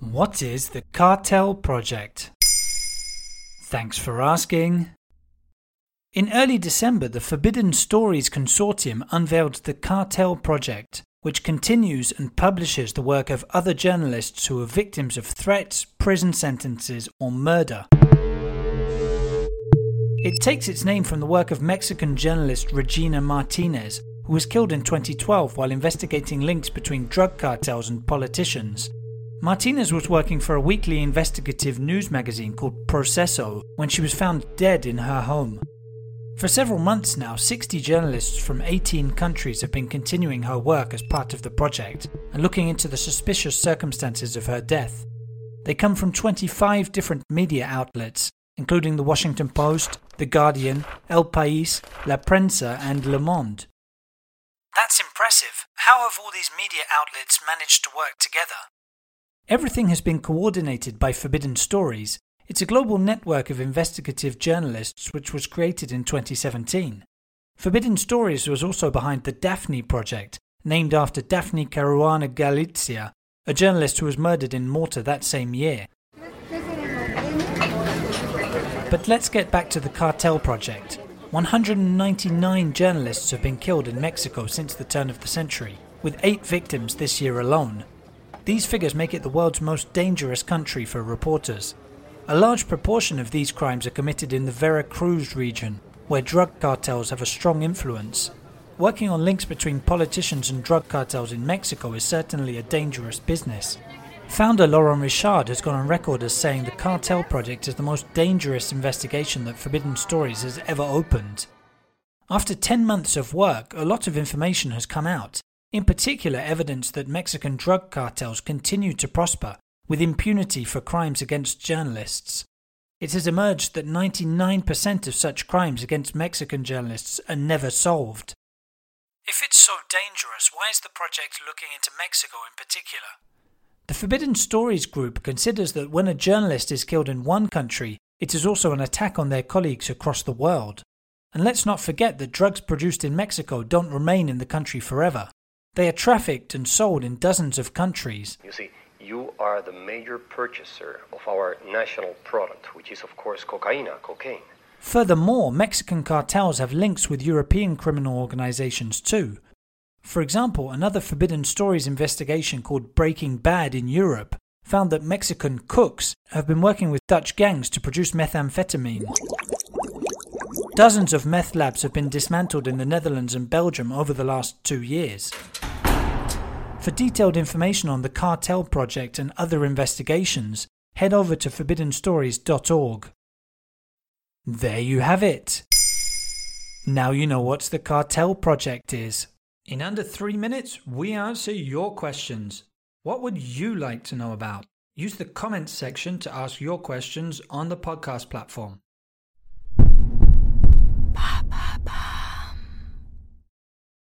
What is the Cartel Project? Thanks for asking. In early December, the Forbidden Stories Consortium unveiled the Cartel Project, which continues and publishes the work of other journalists who are victims of threats, prison sentences, or murder. It takes its name from the work of Mexican journalist Regina Martinez, who was killed in 2012 while investigating links between drug cartels and politicians. Martinez was working for a weekly investigative news magazine called Proceso when she was found dead in her home. For several months now, 60 journalists from 18 countries have been continuing her work as part of the project and looking into the suspicious circumstances of her death. They come from 25 different media outlets, including the Washington Post, The Guardian, El País, La Prensa, and Le Monde. That's impressive. How have all these media outlets managed to work together? Everything has been coordinated by Forbidden Stories. It's a global network of investigative journalists which was created in 2017. Forbidden Stories was also behind the Daphne Project, named after Daphne Caruana Galizia, a journalist who was murdered in Malta that same year. But let's get back to the Cartel Project. 199 journalists have been killed in Mexico since the turn of the century, with eight victims this year alone. These figures make it the world's most dangerous country for reporters. A large proportion of these crimes are committed in the Veracruz region, where drug cartels have a strong influence. Working on links between politicians and drug cartels in Mexico is certainly a dangerous business. Founder Laurent Richard has gone on record as saying the Cartel Project is the most dangerous investigation that Forbidden Stories has ever opened. After 10 months of work, a lot of information has come out, in particular evidence that Mexican drug cartels continue to prosper with impunity for crimes against journalists. It has emerged that 99% of such crimes against Mexican journalists are never solved. If it's so dangerous, why is the project looking into Mexico in particular? The Forbidden Stories group considers that when a journalist is killed in one country, it is also an attack on their colleagues across the world. And let's not forget that drugs produced in Mexico don't remain in the country forever. They are trafficked and sold in dozens of countries. You see, you are the major purchaser of our national product, which is, of course, cocaine, cocaine. Furthermore, Mexican cartels have links with European criminal organizations too. For example, another Forbidden Stories investigation called Breaking Bad in Europe found that Mexican cooks have been working with Dutch gangs to produce methamphetamine. Dozens of meth labs have been dismantled in the Netherlands and Belgium over the last two years. For detailed information on the Cartel Project and other investigations, head over to forbiddenstories.org. There you have it. Now you know what the Cartel Project is. In under three minutes, we answer your questions. What would you like to know about? Use the comments section to ask your questions on the podcast platform.